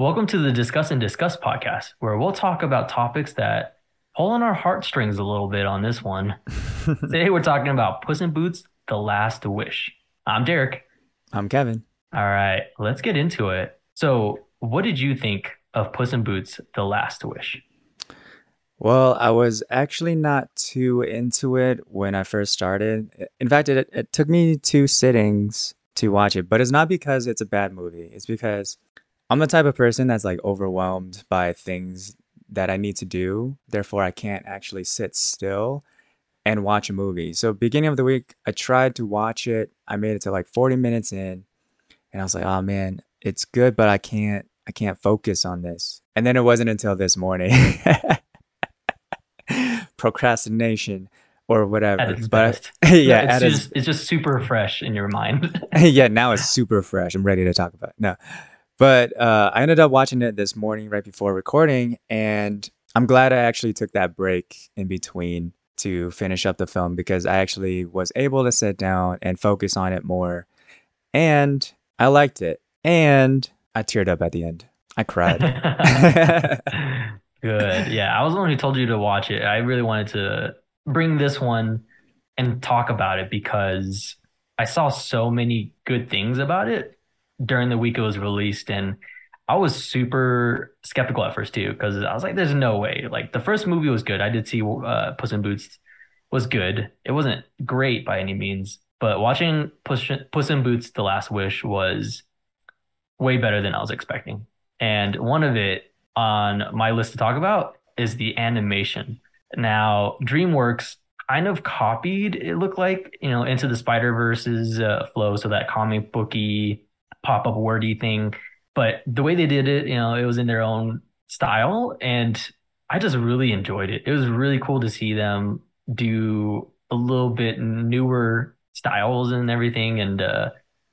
Welcome to the Discuss and Disgust podcast, where we'll talk about topics that pull on our heartstrings a little bit on this one. Today we're talking about Puss in Boots: The Last Wish. I'm Derek. I'm Kevin. All right, let's get into it. So, what did you think of Puss in Boots: The Last Wish? Well, I was actually not too into it when I first started. In fact, it, it took me two sittings to watch it, but it's not because it's a bad movie. It's because I'm the type of person that's like overwhelmed by things that I need to do. Therefore, I can't actually sit still and watch a movie. So, beginning of the week, I tried to watch it. I made it to like 40 minutes in, and I was like, "Oh man, it's good, but I can't I can't focus on this." And then it wasn't until this morning. procrastination or whatever. At its but best. yeah, its- just it's just super fresh in your mind. yeah, now it's super fresh. I'm ready to talk about it. No. But uh, I ended up watching it this morning right before recording, and I'm glad I actually took that break in between to finish up the film because I actually was able to sit down and focus on it more. And I liked it. And I teared up at the end. I cried. Good. Yeah, I was the one who told you to watch it. I really wanted to bring this one and talk about it because I saw so many good things about it during the week it was released, and I was super skeptical at first too because I was like, "There's no way." Like the first movie was good. I did see uh, Puss in Boots was good. It wasn't great by any means, but watching Puss, Puss in Boots: The Last Wish was way better than I was expecting. And one of it on my list to talk about is the animation. Now, DreamWorks kind of copied, it looked like, you know, into the Spider Verse's uh, flow, so that comic booky pop up wordy thing. But the way they did it, you know, it was in their own style, and I just really enjoyed it. It was really cool to see them do a little bit newer styles and everything, and uh,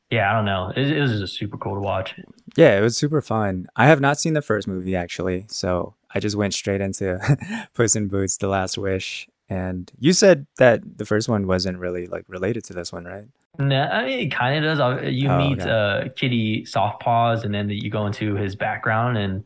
yeah, I don't know, it, it was just super cool to watch. Yeah, it was super fun. I have not seen the first movie actually, so I just went straight into Puss in Boots: The Last Wish. And you said that the first one wasn't really like related to this one, right? No, I mean it kind of does. You Oh, meet okay. uh Kitty Soft Paws, and then you go into his background, and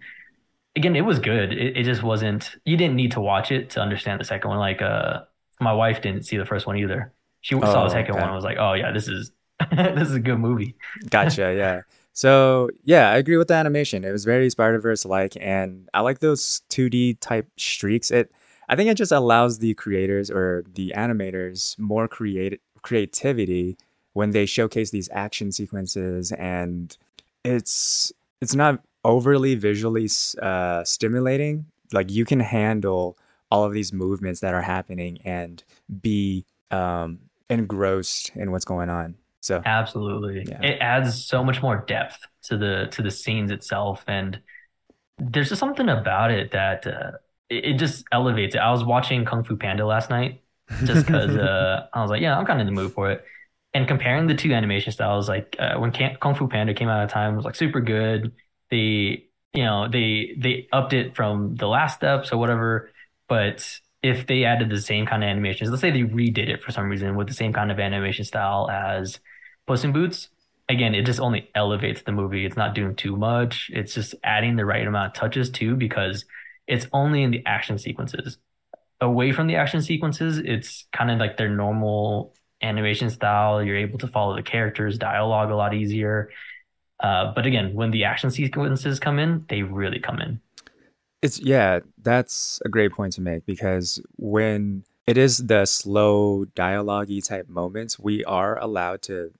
again, it was good. It, it just wasn't. You didn't need to watch it to understand the second one. Like uh, my wife didn't see the first one either. She saw Oh, the second okay. one and was like, "Oh yeah, this is this is a good movie." Gotcha, yeah. So, yeah, I agree with the animation. It was very Spider-Verse like, and I like those 2D type streaks. It, I think it just allows the creators or the animators more creative creativity when they showcase these action sequences, and it's it's not overly visually uh, stimulating. Like you can handle all of these movements that are happening and be um, engrossed in what's going on. So, Absolutely. yeah. It adds so much more depth to the to the scenes itself and there's just something about it that uh, it, it just elevates it. I was watching Kung Fu Panda last night just because uh, I was like, yeah, I'm kind of in the mood for it. And comparing the two animation styles, like uh, when Kung Fu Panda came out at the time, was like super good. They, you know, they they upped it from the last steps or whatever. But if they added the same kind of animations, let's say they redid it for some reason with the same kind of animation style as Puss in Boots, again, it just only elevates the movie. It's not doing too much. It's just adding the right amount of touches too, because it's only in the action sequences away from the action sequences, it's kind of like their normal animation style. You're able to follow the characters' dialogue a lot easier. Uh, but again, when the action sequences come in, they really come in. It's yeah, that's a great point to make because when it is the slow dialogue-y type moments, we are allowed to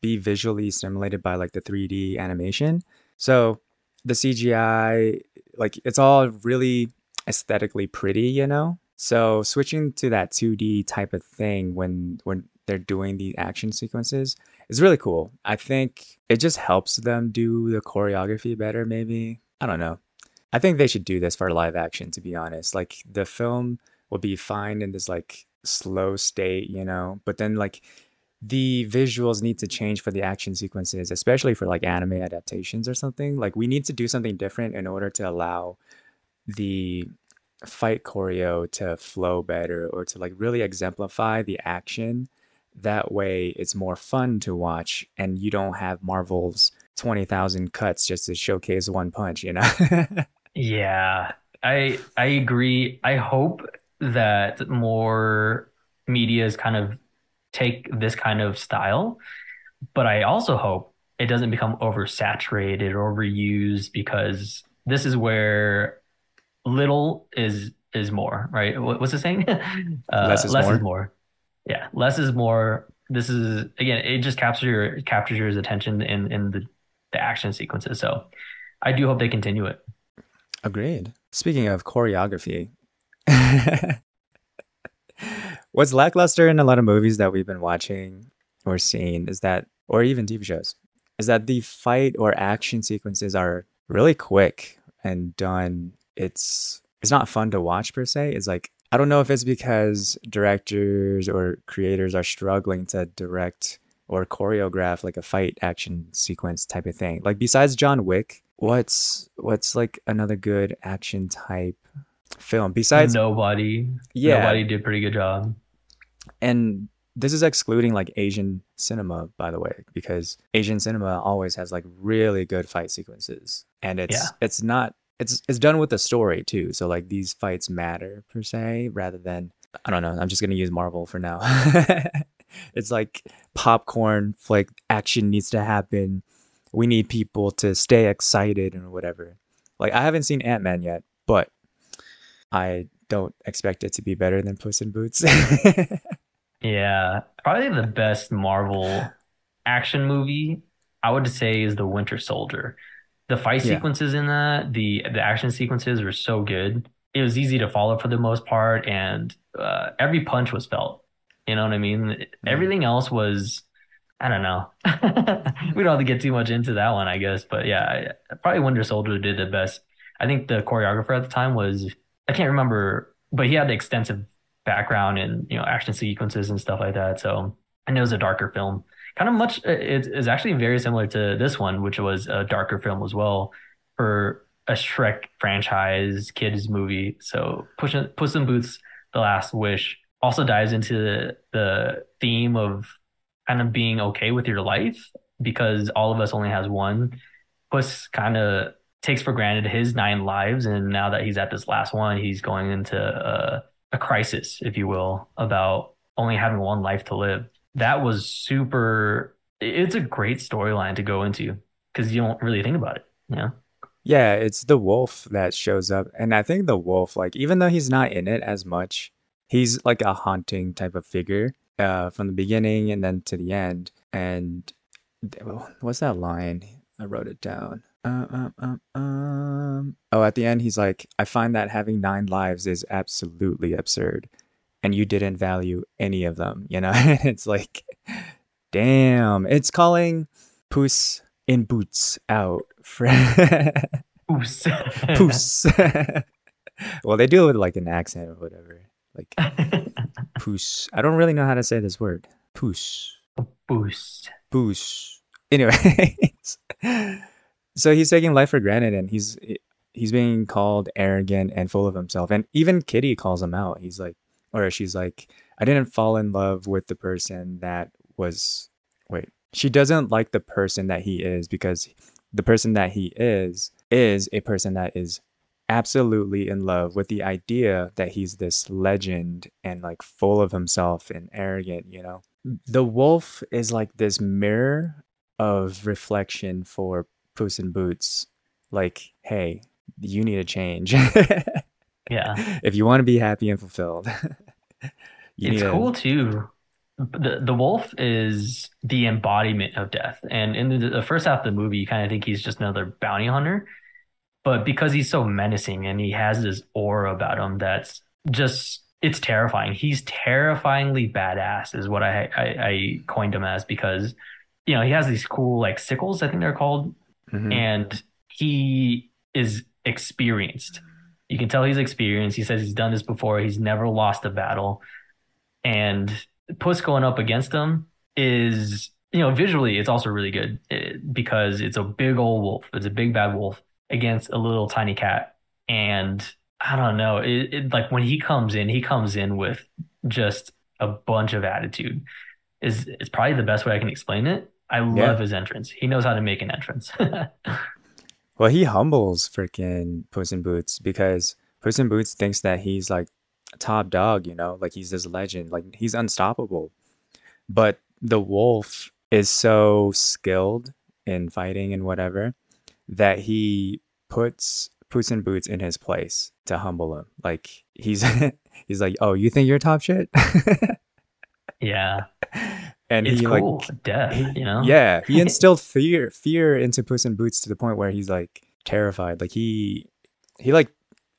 be visually stimulated by like the 3D animation. So the CGI, like it's all really aesthetically pretty, you know? So switching to that 2D type of thing when when they're doing the action sequences is really cool. I think it just helps them do the choreography better, maybe. I don't know. I think they should do this for live action, to be honest. Like the film will be fine in this like slow state, you know, but then like the visuals need to change for the action sequences, especially for like anime adaptations or something. Like we need to do something different in order to allow the fight choreo to flow better or to like really exemplify the action. That way it's more fun to watch and you don't have Marvel's 20,000 cuts just to showcase one punch, you know? Yeah, I I agree. I hope that more medias kind of take this kind of style, but I also hope it doesn't become oversaturated or overused because this is where little is is more, right? What's the saying? Uh, Less is less is more. Yeah, less is more. This is again, it just captures your captures your attention in in the the action sequences. So I do hope they continue it. Agreed. Speaking of choreography, what's lackluster in a lot of movies that we've been watching or seeing is that, or even TV shows, is that the fight or action sequences are really quick and done. It's it's not fun to watch per se. It's like I don't know if it's because directors or creators are struggling to direct or choreograph like a fight action sequence type of thing. Like besides John Wick, what's what's like another good action type film? Besides Nobody, yeah, nobody did pretty good job. and this is excluding like Asian cinema, by the way, because Asian cinema always has like really good fight sequences, and Yeah, it's it's not it's it's done with the story too. So like these fights matter per se, rather than I don't know. I'm just gonna use Marvel for now. it's like popcorn like action needs to happen. We need people to stay excited and whatever. Like I haven't seen Ant Man yet, but I don't expect it to be better than Puss in Boots. yeah. Probably the best Marvel action movie I would say is The Winter Soldier. The fight yeah. sequences in that, the the action sequences were so good. It was easy to follow for the most part, and uh, every punch was felt. You know what I mean? Mm. Everything else was, I don't know. We don't have to get too much into that one, I guess. But yeah, probably Winter Soldier did the best. I think the choreographer at the time was, I can't remember, but he had the extensive background in, you know, action sequences and stuff like that. So I know it was a darker film. Kind of much, it is actually very similar to this one, which was a darker film as well for a Shrek franchise kids movie. So Puss Puss in Boots: The Last Wish also dives into the, the theme of kind of being okay with your life because all of us only has one. Puss kind of takes for granted his nine lives, and now that he's at this last one, he's going into a, a crisis, if you will, about only having one life to live. That was super. It's a great storyline to go into because you don't really think about it. Know? Yeah, it's the wolf that shows up. And I think the wolf, like, even though he's not in it as much, he's like a haunting type of figure uh, from the beginning and then to the end. And well, what's that line? I wrote it down. Um, um, um. Oh, at the end, he's like, I find that having nine lives is absolutely absurd. And you didn't value any of them, you know? It's like, damn, it's calling Puss in Boots out. Oos. Puss. well, they do it with like an accent or whatever. Like Puss. I don't really know how to say this word. Puss. Boost. Puss. Anyways, so he's taking life for granted, and he's he's being called arrogant and full of himself. And even Kitty calls him out. He's like, or she's like, I didn't fall in love with the person that was. Wait, she doesn't like the person that he is because the person that he is is a person that is absolutely in love with the idea that he's this legend and like full of himself and arrogant, you know. The wolf is like this mirror of reflection for Puss in Boots. Like, hey, you need a change. Yeah. if you want to be happy and fulfilled, It's cool too. The the wolf is the embodiment of death. And in the, the first half of the movie, you kind of think he's just another bounty hunter. But because he's so menacing and he has this aura about him that's just it's terrifying. He's terrifyingly badass is what I I, I coined him as because you know, he has these cool like sickles, I think they're called, Mhm. and he is experienced. You can tell he's experienced. He says he's done this before. He's never lost a battle. And Puss going up against him is, you know, visually, it's also really good eh, because it's a big old wolf. It's a big bad wolf against a little tiny cat. And I don't know, it, it like when he comes in, he comes in with just a bunch of attitude. Is it's probably the best way I can explain it. I love Yeah. his entrance. He knows how to make an entrance. Well, he humbles freaking Puss in Boots because Puss in Boots thinks that he's like top dog, you know, like he's this legend, like he's unstoppable. But the wolf is so skilled in fighting and whatever that he puts Puss in Boots in his place to humble him. Like he's he's like, "Oh, you think you're top shit?" yeah, and it's he cool. like Death, he- you know? yeah, he instilled fear fear into Puss in Boots to the point where he's like terrified. Like he he like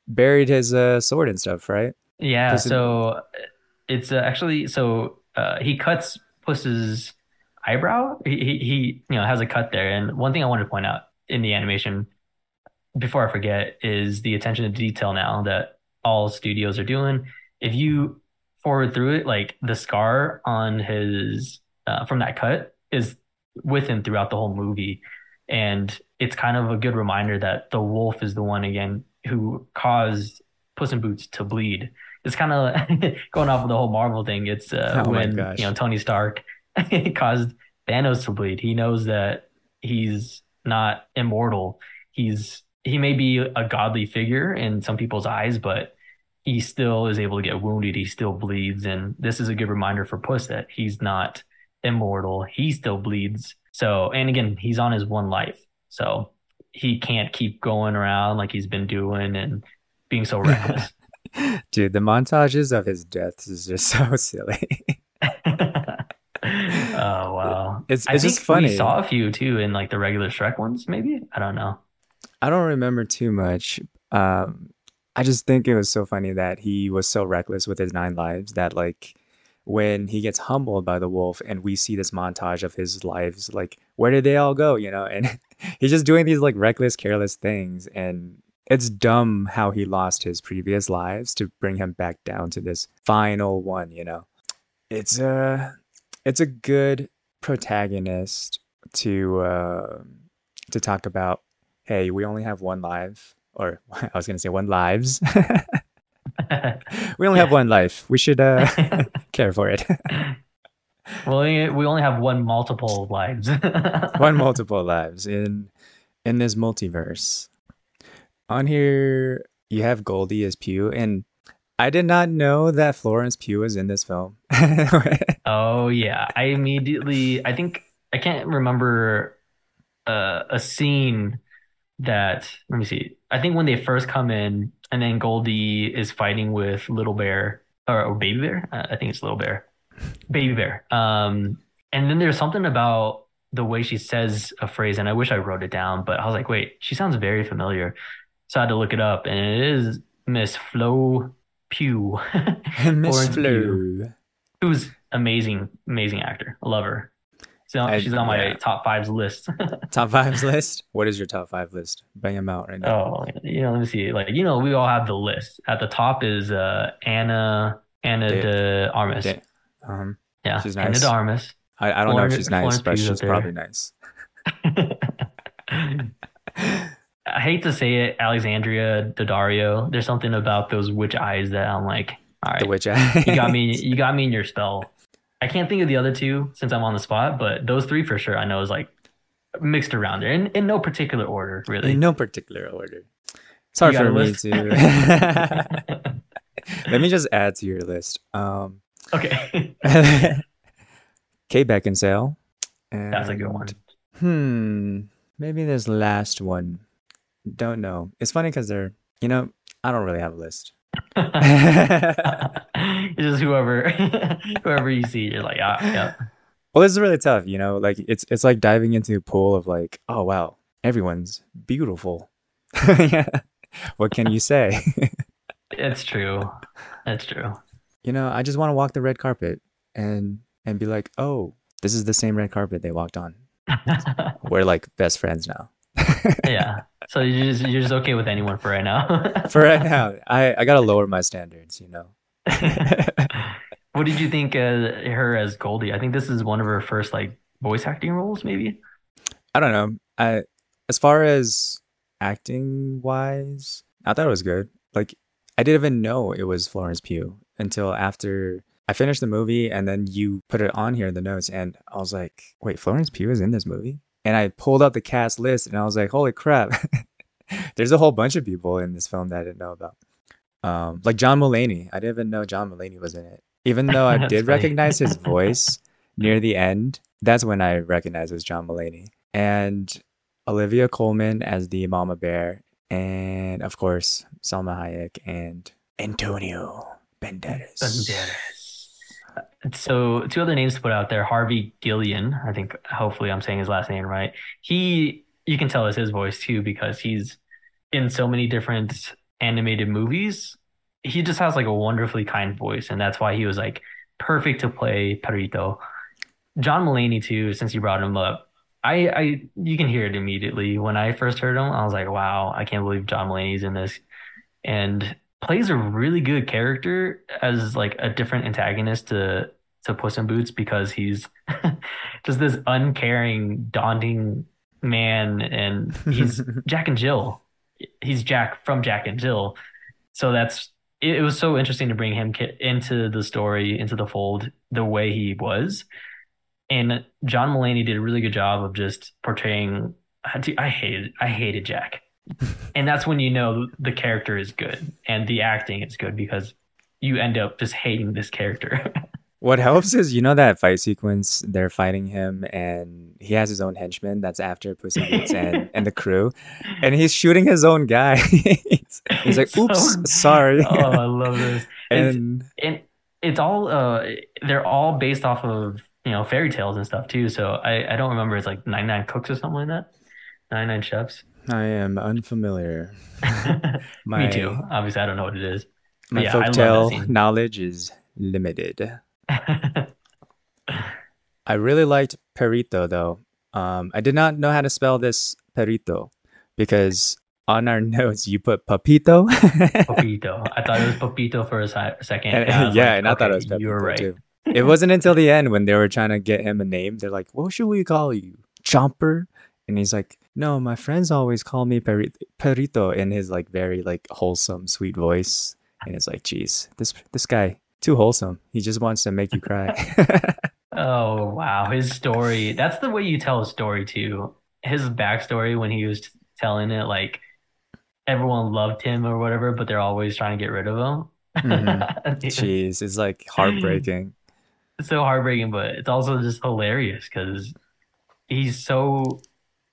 buried his uh, sword and stuff, right? Yeah, Puss in- so it's uh, actually so uh, he cuts Puss's eyebrow. He, he he you know has a cut there. And one thing I wanted to point out in the animation before I forget is the attention to detail now that all studios are doing. If you forward through it, like the scar on his uh, from that cut is with him throughout the whole movie, and it's kind of a good reminder that the wolf is the one again who caused Puss in Boots to bleed. It's kind of going off of the whole Marvel thing. It's uh, Oh when you know Tony Stark caused Thanos to bleed. He knows that he's not immortal. He's he may be a godly figure in some people's eyes, but he still is able to get wounded. He still bleeds, and this is a good reminder for Puss that he's not immortal. He still bleeds. So, and again, he's on his one life, so he can't keep going around like he's been doing and being so reckless. Dude, the montages of his deaths is just so silly. Oh wow! It's I it's think just funny. we saw a few too in like the regular Shrek ones. Maybe I don't know. I don't remember too much. Um, I just think it was so funny that he was so reckless with his nine lives that like when he gets humbled by the wolf and we see this montage of his lives, like where did they all go? You know, and he's just doing these like reckless, careless things, and it's dumb how he lost his previous lives to bring him back down to this final one. You know, it's a it's a good protagonist to uh, to talk about hey, we only have one life, or I was gonna say one lives. we only have one life. We should uh, care for it. well, we we only have one multiple lives. one multiple lives in in this multiverse. On here, you have Goldie as Pugh, and I did not know that Florence Pugh was in this film. Oh yeah, I immediately I think I can't remember uh, a scene that let me see. I think when they first come in and then Goldie is fighting with Little Bear or, or Baby Bear. I think it's Little Bear. Baby Bear. Um and then there's something about the way she says a phrase and I wish I wrote it down, but I was like, "Wait, she sounds very familiar." So I had to look it up and it is Miss Flo Pugh. Miss Flo. who's amazing, amazing actor. I love her. I- she's on my yeah. top fives list. Top fives list. What is your top five list? Bang them out right now. oh, you know, let me see. Like, you know, we all have the list. At the top is uh Ana Ana Da- de Armas. Da- um, yeah, she's nice. Ana de Armas. I, I don't know if she's nice, Florence but she's probably nice. I hate to say it, Alexandria Daddario. There's something about those witch eyes that I'm like, all right, The witch eye. you got me, you got me in your spell. I can't think of the other two since I'm on the spot, but those three for sure I know is like mixed around there in, in no particular order, really. In no particular order. It's hard for me to. Let me just add to your list. Um, okay, Kate Beckinsale. that's a good one. Hmm. Maybe this last one. Don't know. It's funny because they're, you know, I don't really have a list. it's just whoever, whoever you see, you're like, ah, yeah. Well, this is really tough, you know. Like it's it's like diving into a pool of like, oh wow, everyone's beautiful. yeah. What can you say? It's true. It's true. you know, I just want to walk the red carpet and and be like, oh, this is the same red carpet they walked on. We're like best friends now. yeah. So you're just you're just okay with anyone for right now. For right now, I I gotta lower my standards, you know. what did you think uh, her as Goldie? I think this is one of her first like voice acting roles, maybe. I don't know. I as far as acting wise, I thought it was good. Like I didn't even know it was Florence Pugh until after I finished the movie and then you put it on here in the notes and I was like, wait, Florence Pugh is in this movie? And I pulled up the cast list and I was like, holy crap. There's a whole bunch of people in this film that I didn't know about. Um, like John Mulaney. I didn't even know John Mulaney was in it. Even though I did funny. recognize his voice near the end, that's when I recognized it was John Mulaney. And Olivia Colman as the Mama Bear. And of course, Salma Hayek and Antonio Banderas. Banderas. So two other names to put out there. Harvey Guillén. I think hopefully I'm saying his last name right. He you can tell it's his voice too because he's in so many different animated movies. He just has like a wonderfully kind voice, and that's why he was like perfect to play Perrito. John Mulaney too, since you brought him up. I, I you can hear it immediately. When I first heard him, I was like, wow, I can't believe John Mulaney's in this. And plays a really good character as like a different antagonist to to Puss in Boots because he's just this uncaring, daunting man, and he's Jack and Jill. He's Jack from Jack and Jill. So that's it, it was so interesting to bring him into the story, into the fold, the way he was. And John Mulaney did a really good job of just portraying. I hated, I hated Jack, and that's when you know the character is good and the acting is good because you end up just hating this character. What helps is you know that fight sequence they're fighting him and he has his own henchman that's after Puss in Boots and, and the crew and he's shooting his own guy. he's, he's like, It's so- "Oops, sorry." oh, I love this. It's, and and it's all uh they're all based off of you know fairy tales and stuff too. So I I don't remember it's like 99 cooks or something like that. 99 chefs. I am unfamiliar. My Me too. Obviously, I don't know what it is. my yeah, folktale knowledge is limited. I really liked Perrito though. Um, I did not know how to spell this Perrito because on our notes you put Papito. Papito. I thought it was Papito for a second. And- I yeah, like, and I thought it was Pepito You were right. too. It wasn't until the end when they were trying to get him a name. They're like, "What should we call you, Chomper?" And he's like, "No, my friends always call me Peri- Perito," in his like very like wholesome, sweet voice. And it's like, "Geez, this this guy too wholesome. He just wants to make you cry." Oh wow, his story. That's the way you tell a story too. His backstory when he was telling it, like everyone loved him or whatever, but they're always trying to get rid of him. Mhm. Jeez, it's like heartbreaking. It's so heartbreaking, but it's also just hilarious because he's so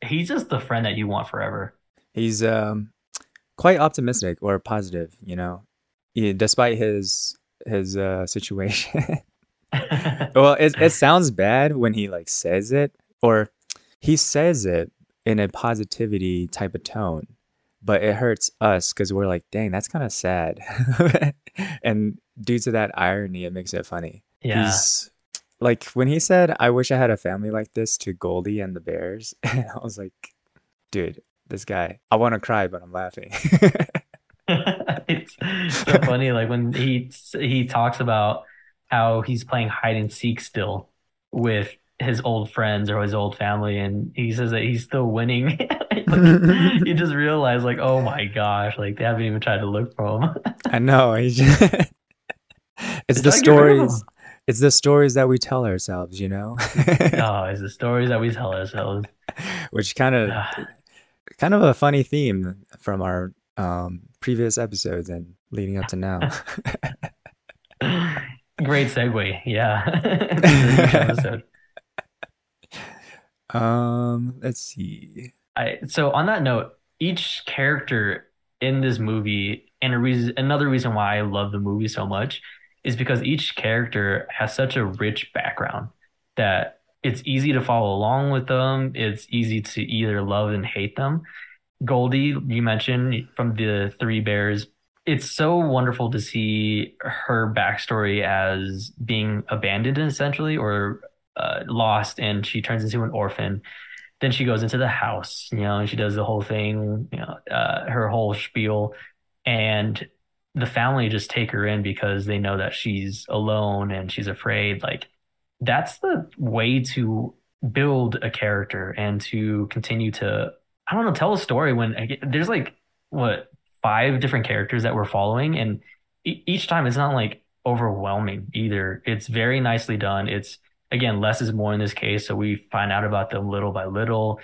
he's just the friend that you want forever. He's um quite optimistic or positive, you know, yeah, despite his his uh situation. Well, it it sounds bad when he like says it, or he says it in a positivity type of tone, but it hurts us because we're like, dang, that's kind of sad. And due to that irony, it makes it funny. Yeah. He's like when he said, "I wish I had a family like this" to Goldie and the Bears, and I was like, dude, this guy, I want to cry, but I'm laughing. It's so funny, like when he he talks about how he's playing hide and seek still with his old friends or his old family, and he says that he's still winning. Like, you just realize, like, oh my gosh, like they haven't even tried to look for him. I know. Just... it's They're the trying to get rid of stories. It's the stories that we tell ourselves, you know, Oh, it's the stories that we tell ourselves. which kind of Ah, kind of a funny theme from our um, previous episodes and leading up to now. Great segue, yeah. This is a good episode. um, let's see. I so on that note, each character in this movie, and a reason, another reason why I love the movie so much is because each character has such a rich background that it's easy to follow along with them. It's easy to either love and hate them. Goldie, you mentioned from the Three Bears. It's so wonderful to see her backstory as being abandoned essentially or uh, lost, and she turns into an orphan then she goes into the house, you know, and she does the whole thing, you know, uh, her whole spiel, and the family just take her in because they know that she's alone and she's afraid. Like that's the way to build a character and to continue to, I don't know, tell a story when I get- there's like what five different characters that we're following, and e- each time it's not like overwhelming either. It's very nicely done. It's again, less is more in this case. So we find out about them little by little,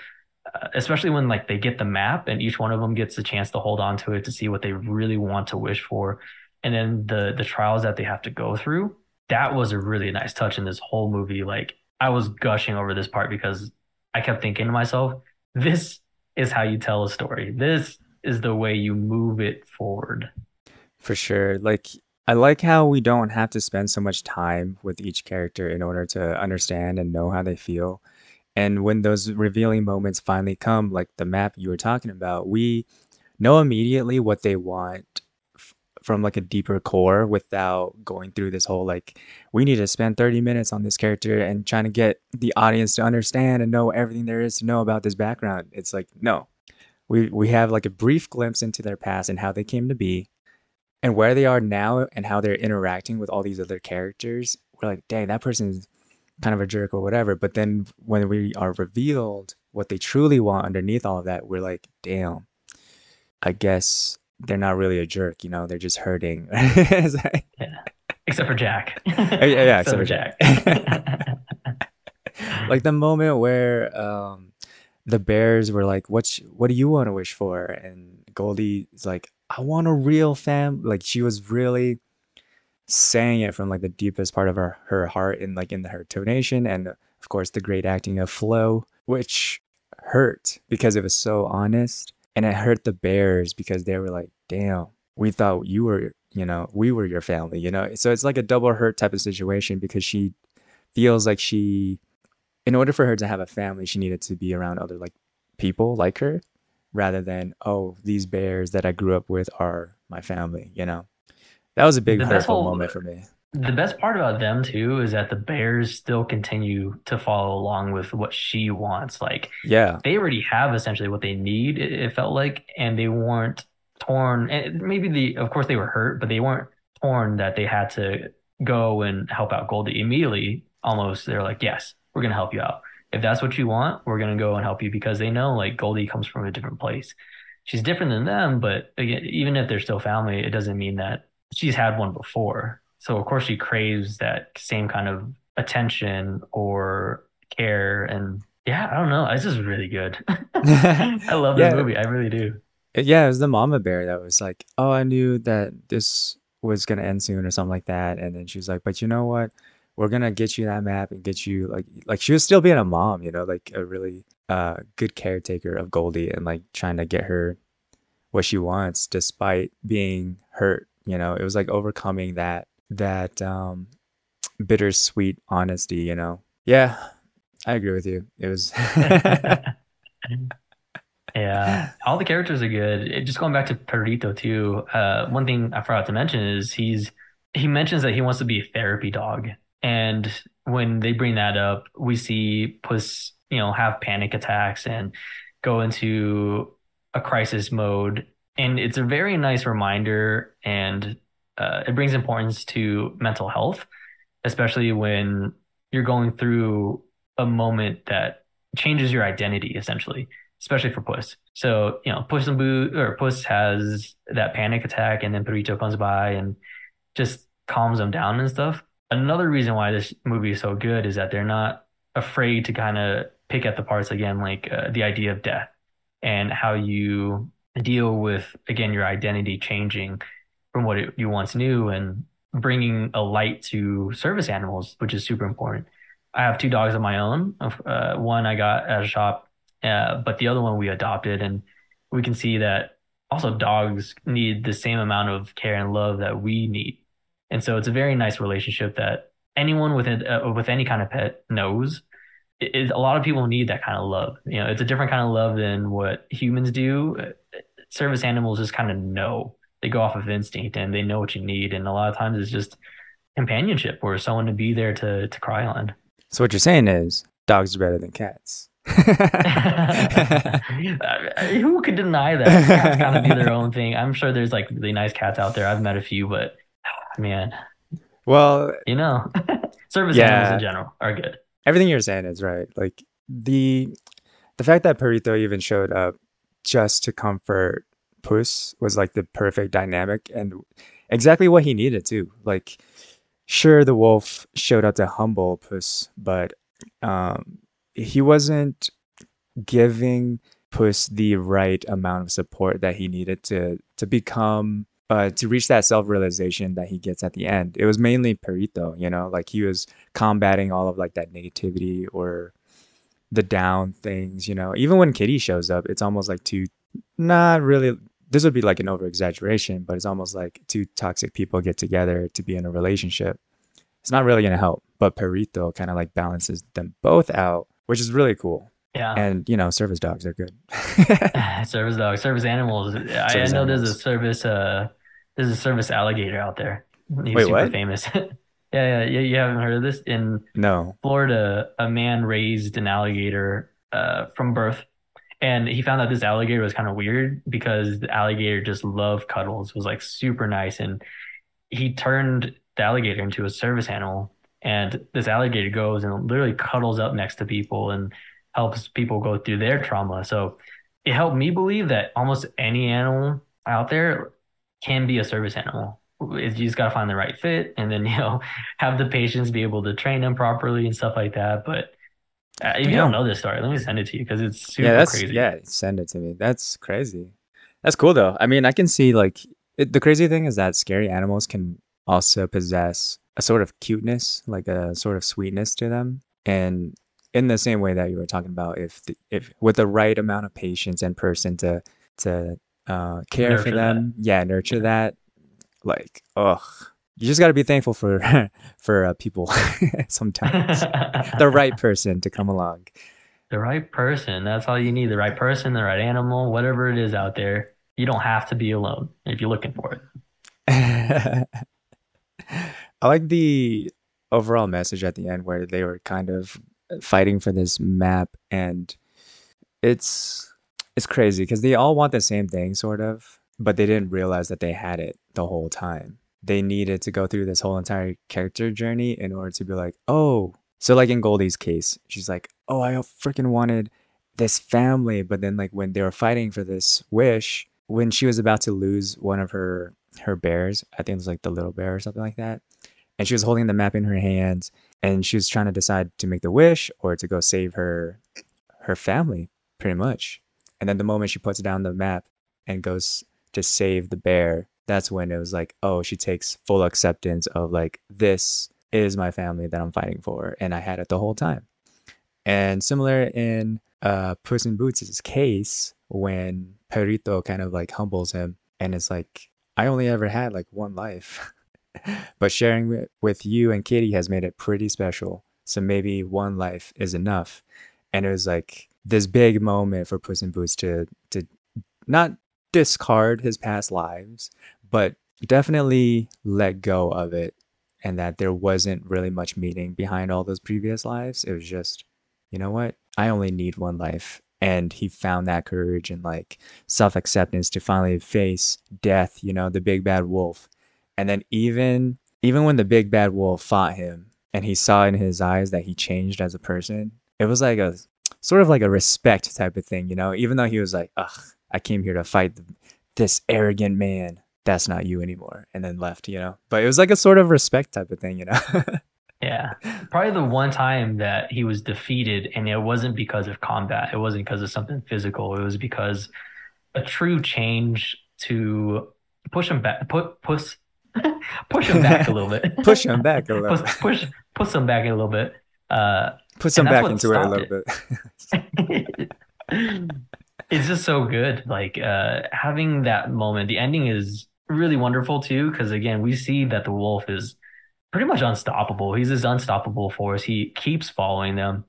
uh, especially when like they get the map and each one of them gets a chance to hold on to it to see what they really want to wish for. And then the the trials that they have to go through. That was a really nice touch in this whole movie. Like I was gushing over this part because I kept thinking to myself, this is how you tell a story. This is the way you move it forward. For sure. Like I like how we don't have to spend so much time with each character in order to understand and know how they feel. And when those revealing moments finally come, like the map you were talking about, we know immediately what they want from like a deeper core without going through this whole like we need to spend 30 minutes on this character and trying to get the audience to understand and know everything there is to know about this background. It's like no. We we have like a brief glimpse into their past and how they came to be and where they are now and how they're interacting with all these other characters, we're like, dang, that person's kind of a jerk or whatever. But then when we are revealed what they truly want underneath all of that, we're like, damn, I guess they're not really a jerk, you know, they're just hurting. yeah. Except for Jack. yeah, yeah, except, except for Jack. Jack. like the moment where um, the bears were like, "What? What do you want to wish for?" And Goldie is like, I want a real fam. Like she was really saying it from like the deepest part of her her heart and like in her tonation and of course the great acting of Flo, which hurt because it was so honest and it hurt the bears because they were like, "Damn, we thought you were, you know, we were your family," you know. So it's like a double hurt type of situation because she feels like she in order for her to have a family, she needed to be around other like people like her rather than oh these bears that I grew up with are my family. You know, that was a big hurtful moment for me. The best part about them too is that the bears still continue to follow along with what she wants. Like, yeah, they already have essentially what they need. It, felt like, and they weren't torn. And maybe the, of course, they were hurt, but they weren't torn that they had to go and help out Goldie immediately. Almost, they're like, yes, we're gonna help you out if that's what you want, we're gonna go and help you because they know like Goldie comes from a different place. She's different than them, but again, even if they're still family, it doesn't mean that she's had one before. So of course she craves that same kind of attention or care and yeah, I don't know. This is really good. I love this yeah. movie. I really do. Yeah, it was the mama bear that was like, "Oh, I knew that this was gonna end soon" or something like that, and then she was like, "But you know what? we're gonna get you that map and get you like like she was still being a mom, you know, like a really uh good caretaker of Goldie and like trying to get her what she wants despite being hurt. You know, it was like overcoming that that um bittersweet honesty, you know. Yeah, I agree with you. It was Yeah, all the characters are good. It, just going back to Perrito too. Uh, one thing I forgot to mention is he's he mentions that he wants to be a therapy dog, and when they bring that up, we see Puss, you know, have panic attacks and go into a crisis mode. And it's a very nice reminder and uh, it brings importance to mental health, especially when you're going through a moment that changes your identity essentially, especially for Puss. So, you know, Puss and Boo or Puss has that panic attack and then Perrito comes by and just calms them down and stuff another reason why this movie is so good is that they're not afraid to kind of pick at the parts again, like uh, the idea of death and how you deal with again your identity changing from what it, you once knew and bringing a light to service animals, which is super important. I have two dogs of my own. Uh, one I got at a shop, uh, but the other one we adopted, and we can see that also dogs need the same amount of care and love that we need and so it's a very nice relationship that anyone with it, uh, with any kind of pet knows. It, it, a lot of people need that kind of love. You know, it's a different kind of love than what humans do. Service animals just kind of know. They go off of instinct and they know what you need. And a lot of times it's just companionship or someone to be there to to cry on. So what you're saying is dogs are better than cats. Who could deny that? Cats kind of do their own thing. I'm sure there's like really nice cats out there. I've met a few, but ah, man. Well, you know, service yeah, animals in general are good. Everything you're saying is right. Like the the fact that Perrito even showed up just to comfort Puss was like the perfect dynamic, and exactly what he needed too. Like, sure, the wolf showed up to humble Puss, but um, he wasn't giving Puss the right amount of support that he needed to to become uh, to reach that self realization that he gets at the end. It was mainly Perrito, you know, like he was combating all of like that negativity or the down things, you know. Even when Kitty shows up, it's almost like two, not really. This would be like an over exaggeration, but it's almost like two toxic people get together to be in a relationship. It's not really gonna help, but Perrito kind of like balances them both out, which is really cool. Yeah. And you know, service dogs are good. service dogs, service animals. I, Service I know animals. there's a service uh there's a service alligator out there. He's Wait, super what? famous. Yeah, yeah, you, you haven't heard of this? In No. Florida, a man raised an alligator uh from birth, and he found out this alligator was kind of weird because the alligator just loved cuddles, was like super nice, and he turned the alligator into a service animal. And this alligator goes and literally cuddles up next to people and helps people go through their trauma. So it helped me believe that almost any animal out there can be a service animal. You just got to find the right fit and then, you know, have the patients be able to train them properly and stuff like that. But uh, if you don't know this story, let me send it to you because it's Yeah, super that's crazy. yeah. Send it to me. That's crazy. That's cool though. I mean, I can see like it, the crazy thing is that scary animals can also possess a sort of cuteness, like a sort of sweetness to them, and in the same way that you were talking about, if the, if with the right amount of patience and person to to uh, care for Nurture that. them, yeah, nurture Yeah. that, like, ugh, you just got to be thankful for for uh, people sometimes. The right person to come along. The right person. That's all you need. The right person, the right animal, whatever it is out there. You don't have to be alone if you're looking for it. I like the overall message at the end where they were kind of fighting for this map and it's it's crazy because they all want the same thing sort of, but they didn't realize that they had it the whole time. They needed to go through this whole entire character journey in order to be like, "Oh, so like in Goldie's case, she's like, "Oh, I freaking wanted this family," but then like when they were fighting for this wish, when she was about to lose one of her her bears, I think it was like the little bear or something like that, and she was holding the map in her hands and she was trying to decide to make the wish or to go save her her family pretty much. And then the moment she puts down the map and goes to save the bear that's when it was like oh she takes full acceptance of like this is my family that i'm fighting for and i had it the whole time and similar in uh puss in boots' case when perrito kind of like humbles him and it's like i only ever had like one life but sharing wi- with you and Kitty has made it pretty special. So maybe one life is enough. And it was like this big moment for Puss in Boots to to not discard his past lives, but definitely let go of it and that there wasn't really much meaning behind all those previous lives. It was just, you know what? I only need one life. And he found that courage and like self acceptance to finally face death, you know, the big bad wolf and then even even when the big bad wolf fought him and he saw in his eyes that he changed as a person, it was like a sort of like a respect type of thing, you know. Even though he was like, "Ugh, I came here to fight th- this arrogant man. That's not you anymore," and then left, you know. But it was like a sort of respect type of thing, you know. Yeah. Probably the one time that he was defeated, and it wasn't because of combat. It wasn't because of something physical. It was because a true change to push him back, put push push him back a little bit. Push him back a little. Push push push him back a little bit. Uh, Put some back into it a little it. bit. It's just so good. Like uh having that moment. The ending is really wonderful too, because again, we see that the wolf is pretty much unstoppable. He's this unstoppable force. He keeps following them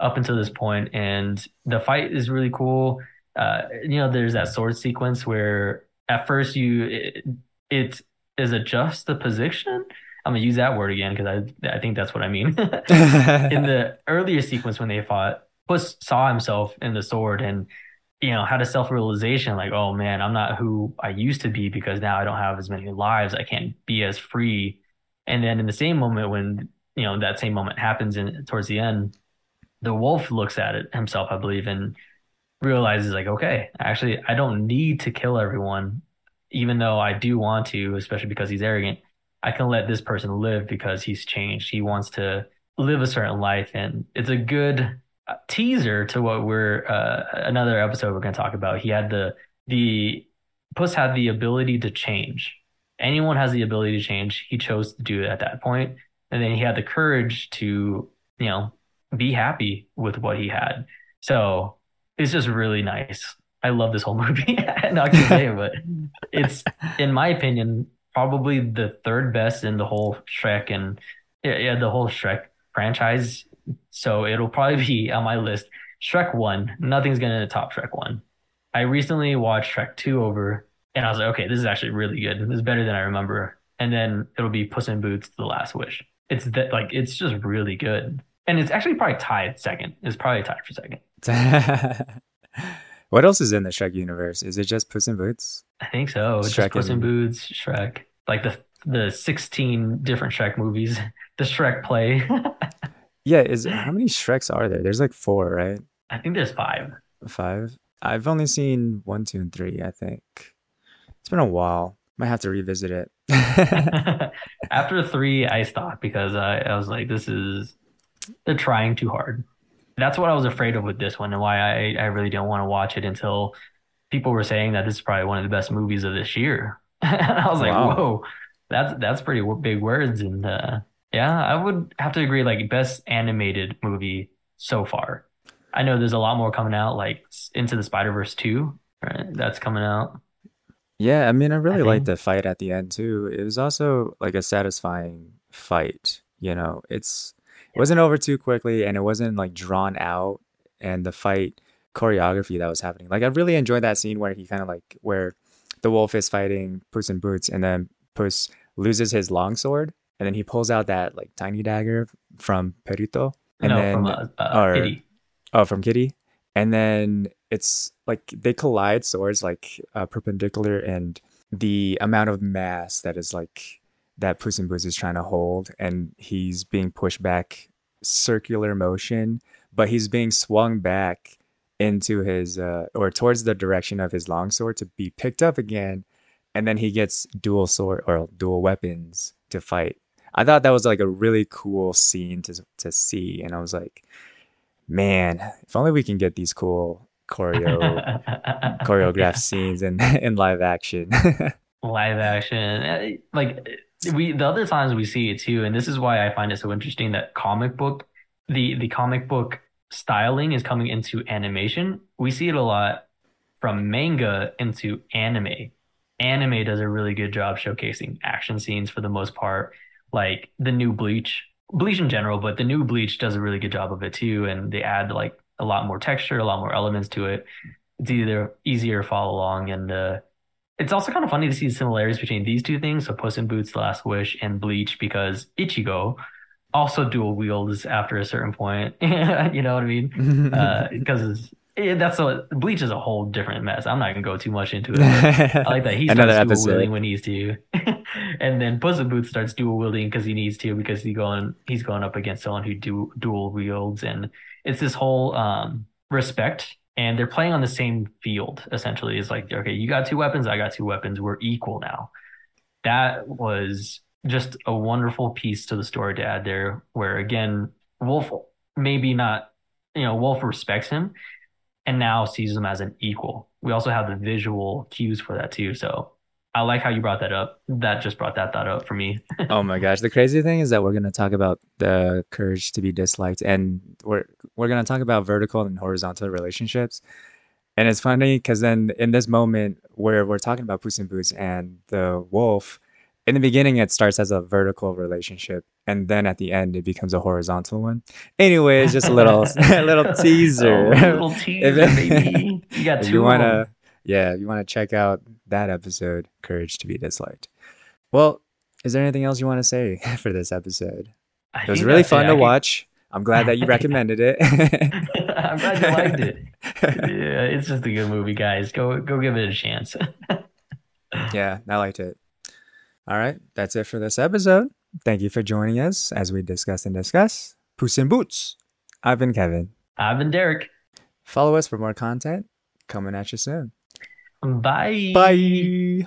up until this point, and the fight is really cool. Uh, you know, there's that sword sequence where at first you it, it is a juxtaposition. I'm gonna use that word again because I I think that's what I mean. In the earlier sequence when they fought, Puss saw himself in the sword and you know had a self-realization like, oh man, I'm not who I used to be because now I don't have as many lives. I can't be as free. And then in the same moment when you know that same moment happens in towards the end, the wolf looks at it himself, I believe, and realizes like, okay, actually, I don't need to kill everyone. even though I do want to, especially because he's arrogant, I can let this person live because he's changed. He wants to live a certain life, and it's a good teaser to what we're uh, another episode we're going to talk about. He had the the Puss had the ability to change. Anyone has the ability to change. He chose to do it at that point, and then he had the courage to, you know, be happy with what he had. So it's just really nice. I love this whole movie. Not to say, but it's in my opinion probably the third best in the whole Shrek and yeah, the whole Shrek franchise. So it'll probably be on my list. Shrek one, nothing's gonna top Shrek one. I recently watched Shrek two over, and I was like, okay, this is actually really good. This is better than I remember. And then it'll be Puss in Boots: The Last Wish. It's that like it's just really good, and it's actually probably tied second. It's probably tied for second. what else is in the Shrek universe? Is it just Puss in Boots? I think so. It's Shrek just Puss in and- Boots, Shrek, like the the sixteen different Shrek movies, the Shrek play. Yeah, is how many Shreks are there? There's like four, right? I think there's five. Five. I've only seen one, two, and three. I think it's been a while. Might have to revisit it. After three, I stopped because I, I was like, this is they're trying too hard. That's what I was afraid of with this one, and why I, I really didn't want to watch it until people were saying that this is probably one of the best movies of this year. and I was like, Wow. whoa, that's that's pretty big words. And uh, yeah, I would have to agree, like best animated movie so far. I know there's a lot more coming out, like Into the Spider-Verse 2, right? That's coming out. Yeah, I mean, I really liked the fight at the end too. It was also like a satisfying fight, you know. It's it wasn't over too quickly and it wasn't like drawn out and the fight choreography that was happening. Like I really enjoyed that scene where he kind of like where the wolf is fighting Puss in Boots and then Puss loses his longsword and then he pulls out that like tiny dagger from Perrito and no, then from uh, uh, or- Kitty. Oh, from Kitty. And then it's like they collide swords like uh, perpendicular and the amount of mass that is like that Puss in Boots is trying to hold and he's being pushed back circular motion, but he's being swung back into his uh or towards the direction of his longsword to be picked up again and then he gets dual sword or dual weapons to fight. I thought that was like a really cool scene to to see and I was like man, if only we can get these cool choreo choreographed scenes in in live action. live action. Eh, like we the other times we see it too and this is why I find it so interesting that comic book the the comic book styling is coming into animation. We see it a lot from manga into anime. Anime does a really good job showcasing action scenes for the most part like the new Bleach Bleach in general but the new Bleach does a really good job of it too and they add like a lot more texture a lot more elements to it it's either easier to follow along and uh it's also kind of funny to see the similarities between these two things, so Puss in Boots: The Last Wish and Bleach, because Ichigo also dual wields after a certain point. you know what I mean? Uh, that's a Bleach is a whole different mess. I'm not gonna go too much into it. I like that he Another starts dual wielding when he needs to, and then Puss in Boots starts dual wielding because he needs to because he going he's going up against someone who do dual wields, and it's this whole um respect. And they're playing on the same field essentially. It's like, okay, you got two weapons, I got two weapons, we're equal now. That was just a wonderful piece to the story to add there, where again, Wolf maybe not, you know, Wolf respects him and now sees them as an equal. We also have the visual cues for that too. So I like how you brought that up. That just brought that thought up for me. oh my gosh, the crazy thing is that we're gonna talk about the courage to be disliked, and we're we're gonna talk about vertical and horizontal relationships. And it's funny because then in this moment where we're talking about Puss in Boots and the wolf, in the beginning it starts as a vertical relationship, and then at the end it becomes a horizontal one. Anyways, just a little a little teaser. Oh, little teaser, baby. You got two you want to yeah if you want to check out that episode courage to be disliked well is there anything else you want to say for this episode I it was really that's it. fun to watch i'm glad that you recommended it I'm glad you liked it. Yeah, it's just a good movie, guys. Go go give it a chance. yeah i liked it all right that's it for this episode thank you for joining us as we discuss and disgust Puss in Boots. I've been Kevin. I've been Derek. Follow us for more content coming at you soon. Bye. Bye.